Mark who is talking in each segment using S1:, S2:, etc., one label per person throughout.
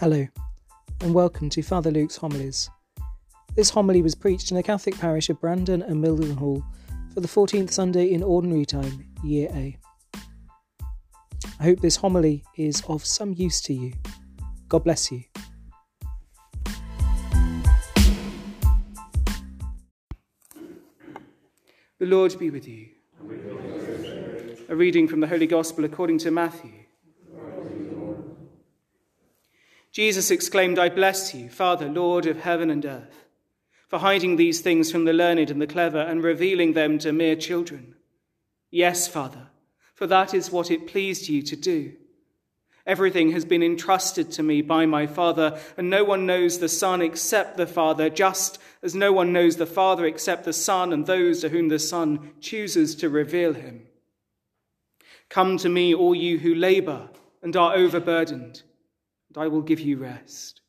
S1: Hello, and welcome to Father Luke's Homilies. This homily was preached in the Catholic parish of Brandon and Mildenhall for the 14th Sunday in Ordinary Time, Year A. I hope this homily is of some use to you. God bless you.
S2: The Lord be with you. A reading from the Holy Gospel according to Matthew. Jesus exclaimed, I bless you, Father, Lord of heaven and earth, for hiding these things from the learned and the clever and revealing them to mere children. Yes, Father, for that is what it pleased you to do. Everything has been entrusted to me by my Father, and no one knows the Son except the Father, just as no one knows the Father except the Son and those to whom the Son chooses to reveal him. Come to me, all you who labor and are overburdened and I will give you rest.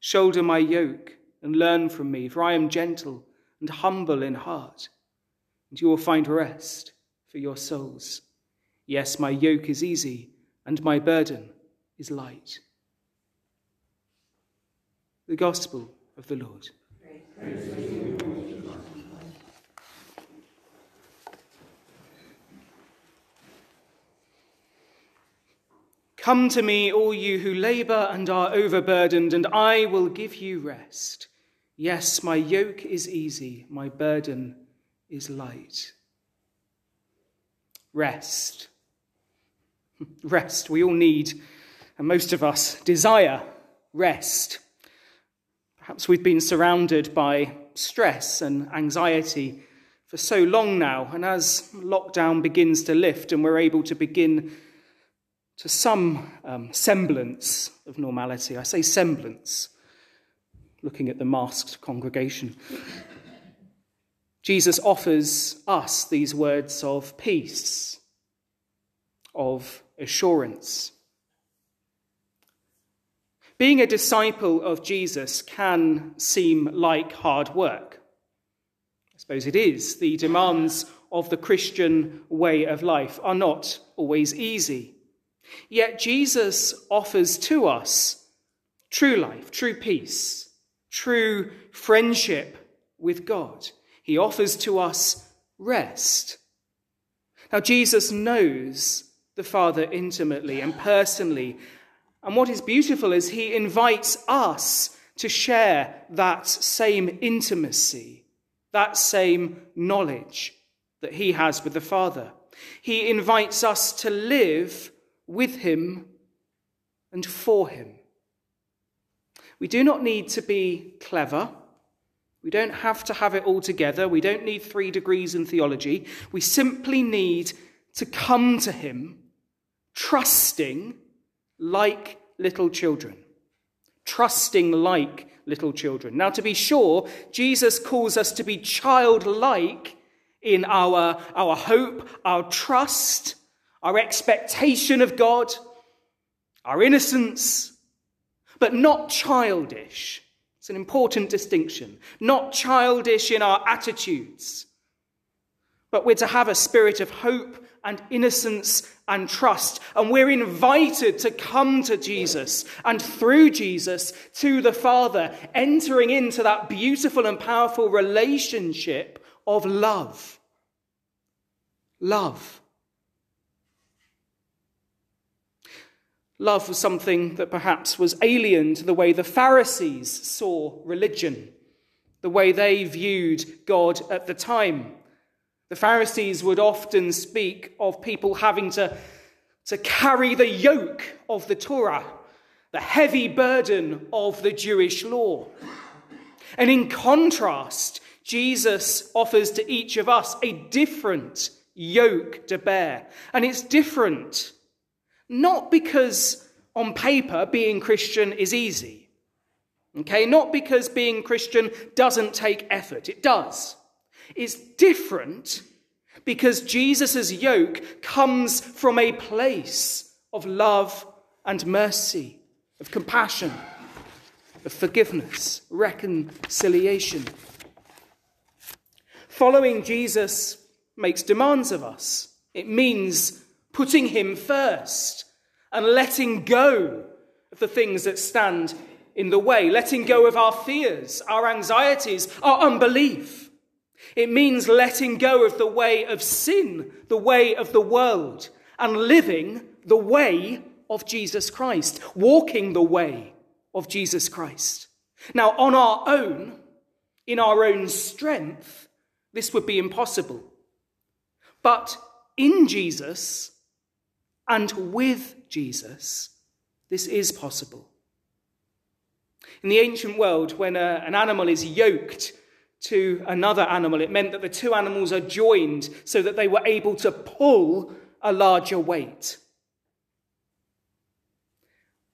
S2: Shoulder my yoke and learn from me, for I am gentle and humble in heart, and you will find rest for your souls. Yes, my yoke is easy and my burden is light. The Gospel of the Lord. Come to me, all you who labor and are overburdened, and I will give you rest. Yes, my yoke is easy, my burden is light. Rest. Rest. We all need, and most of us desire rest. Perhaps we've been surrounded by stress and anxiety for so long now, and as lockdown begins to lift and we're able to begin to some um, semblance of normality. I say semblance, looking at the masked congregation. Jesus offers us these words of peace, of assurance. Being a disciple of Jesus can seem like hard work. I suppose it is. The demands of the Christian way of life are not always easy. Yet Jesus offers to us true life, true peace, true friendship with God. He offers to us rest. Now, Jesus knows the Father intimately and personally. And what is beautiful is he invites us to share that same intimacy, that same knowledge that he has with the Father. He invites us to live with him and for him. We do not need to be clever. We don't have to have it all together. We don't need three degrees in theology. We simply need to come to him trusting like little children. Trusting like little children. Now, to be sure, Jesus calls us to be childlike in our, our hope, our trust, our expectation of God, our innocence, but not childish. It's an important distinction. Not childish in our attitudes, but we're to have a spirit of hope and innocence and trust. And we're invited to come to Jesus and through Jesus to the Father, entering into that beautiful and powerful relationship of love. Love. Love was something that perhaps was alien to the way the Pharisees saw religion, the way they viewed God at the time. The Pharisees would often speak of people having to, to carry the yoke of the Torah, the heavy burden of the Jewish law. And in contrast, Jesus offers to each of us a different yoke to bear. And it's different not because on paper being Christian is easy. Okay, not because being Christian doesn't take effort, it does. It's different because Jesus' yoke comes from a place of love and mercy, of compassion, of forgiveness, reconciliation. Following Jesus makes demands of us. It means putting Him first and letting go of the things that stand in the way, letting go of our fears, our anxieties, our unbelief. It means letting go of the way of sin, the way of the world, and living the way of Jesus Christ, walking the way of Jesus Christ. Now, on our own, in our own strength, this would be impossible. But in Jesus and with Jesus, this is possible. In the ancient world, when a, uh, an animal is yoked to another animal, it meant that the two animals are joined so that they were able to pull a larger weight.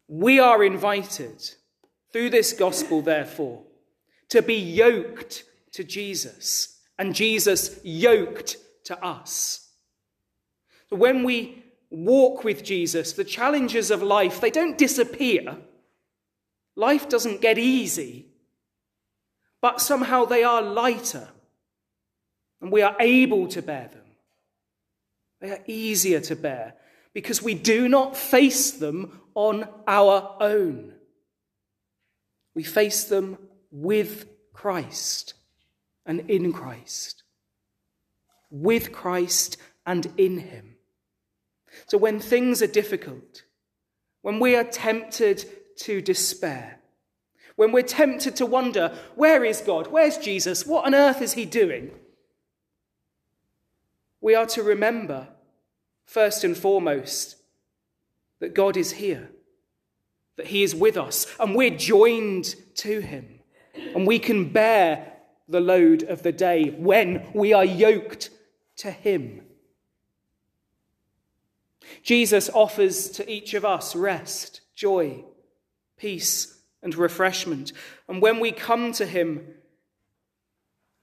S2: We are invited through this gospel, therefore, to be yoked to Jesus and Jesus yoked to us. When we walk with Jesus, the challenges of life, they don't disappear. Life doesn't get easy, but somehow they are lighter and we are able to bear them. They are easier to bear because we do not face them on our own. We face them with Christ and in Christ. With Christ and in Him. So when things are difficult, when we are tempted to despair. When we're tempted to wonder, where is God? Where's Jesus? What on earth is he doing? We are to remember, first and foremost, that God is here, that he is with us, and we're joined to him. And we can bear the load of the day when we are yoked to him. Jesus offers to each of us rest, joy, peace, and refreshment. And when we come to him,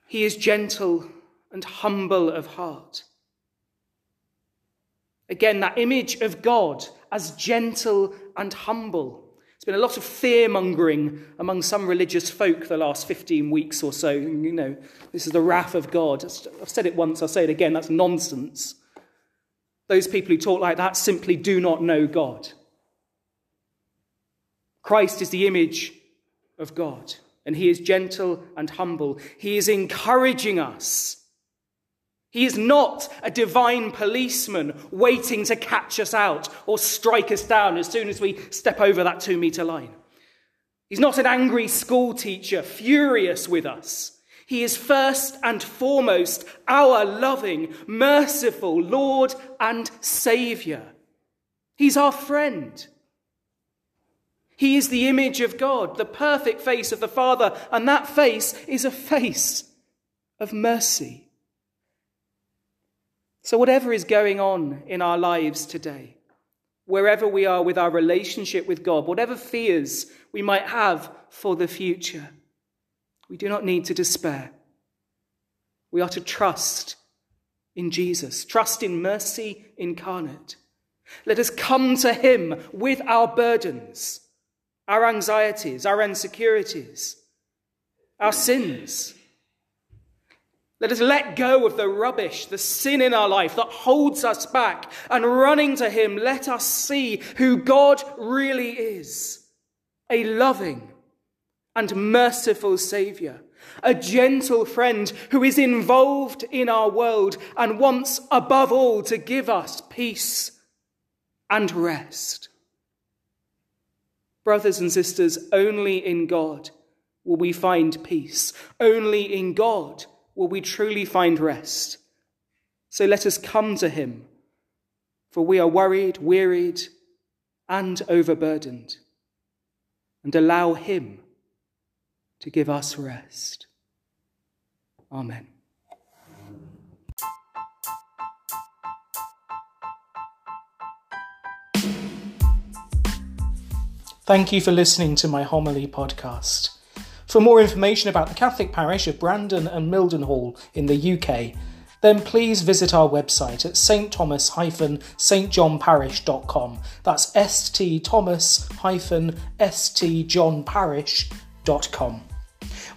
S2: he is gentle and humble of heart. Again, that image of God as gentle and humble. There's been a lot of fear mongering among some religious folk the last 15 weeks or so. You know, this is the wrath of God. I've said it once, I'll say it again. That's nonsense. Those people who talk like that simply do not know God. Christ is the image of God, and he is gentle and humble. He is encouraging us. He is not a divine policeman waiting to catch us out or strike us down as soon as we step over that two meter line. He's not an angry school teacher furious with us. He is first and foremost our loving, merciful Lord and Saviour. He's our friend. He is the image of God, the perfect face of the Father, and that face is a face of mercy. So, whatever is going on in our lives today, wherever we are with our relationship with God, whatever fears we might have for the future, we do not need to despair. We are to trust in Jesus, trust in mercy incarnate. Let us come to Him with our burdens our anxieties, our insecurities, our sins. Let us let go of the rubbish, the sin in our life that holds us back, and running to Him, let us see who God really is a loving and merciful Saviour, a gentle friend who is involved in our world and wants above all to give us peace and rest. Brothers and sisters, only in God will we find peace. Only in God will we truly find rest. So let us come to him, for we are worried, wearied, and overburdened, and allow him to give us rest. Amen. Thank you for listening to my homily podcast. For more information about the Catholic parish of Brandon and Mildenhall in the UK, then please visit our website at stthomas-stjohnparish.com. That's stthomas-stjohnparish.com.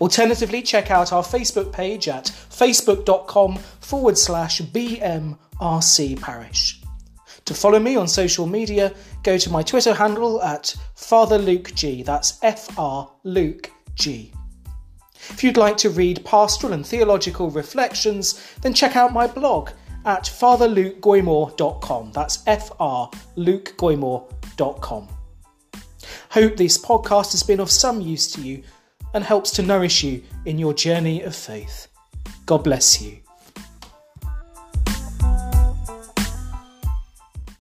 S2: Alternatively, check out our Facebook page at facebook.com forward slash BMRC parish.
S1: To follow me on social media, go to my Twitter handle at Father Luke G. That's F R Luke G. If you'd like to read pastoral and theological reflections, then check out my blog at fatherlukegoymore.com. That's F R lukegoymore.com. Hope this podcast has been of some use to you and helps to nourish you in your journey of faith. God bless you.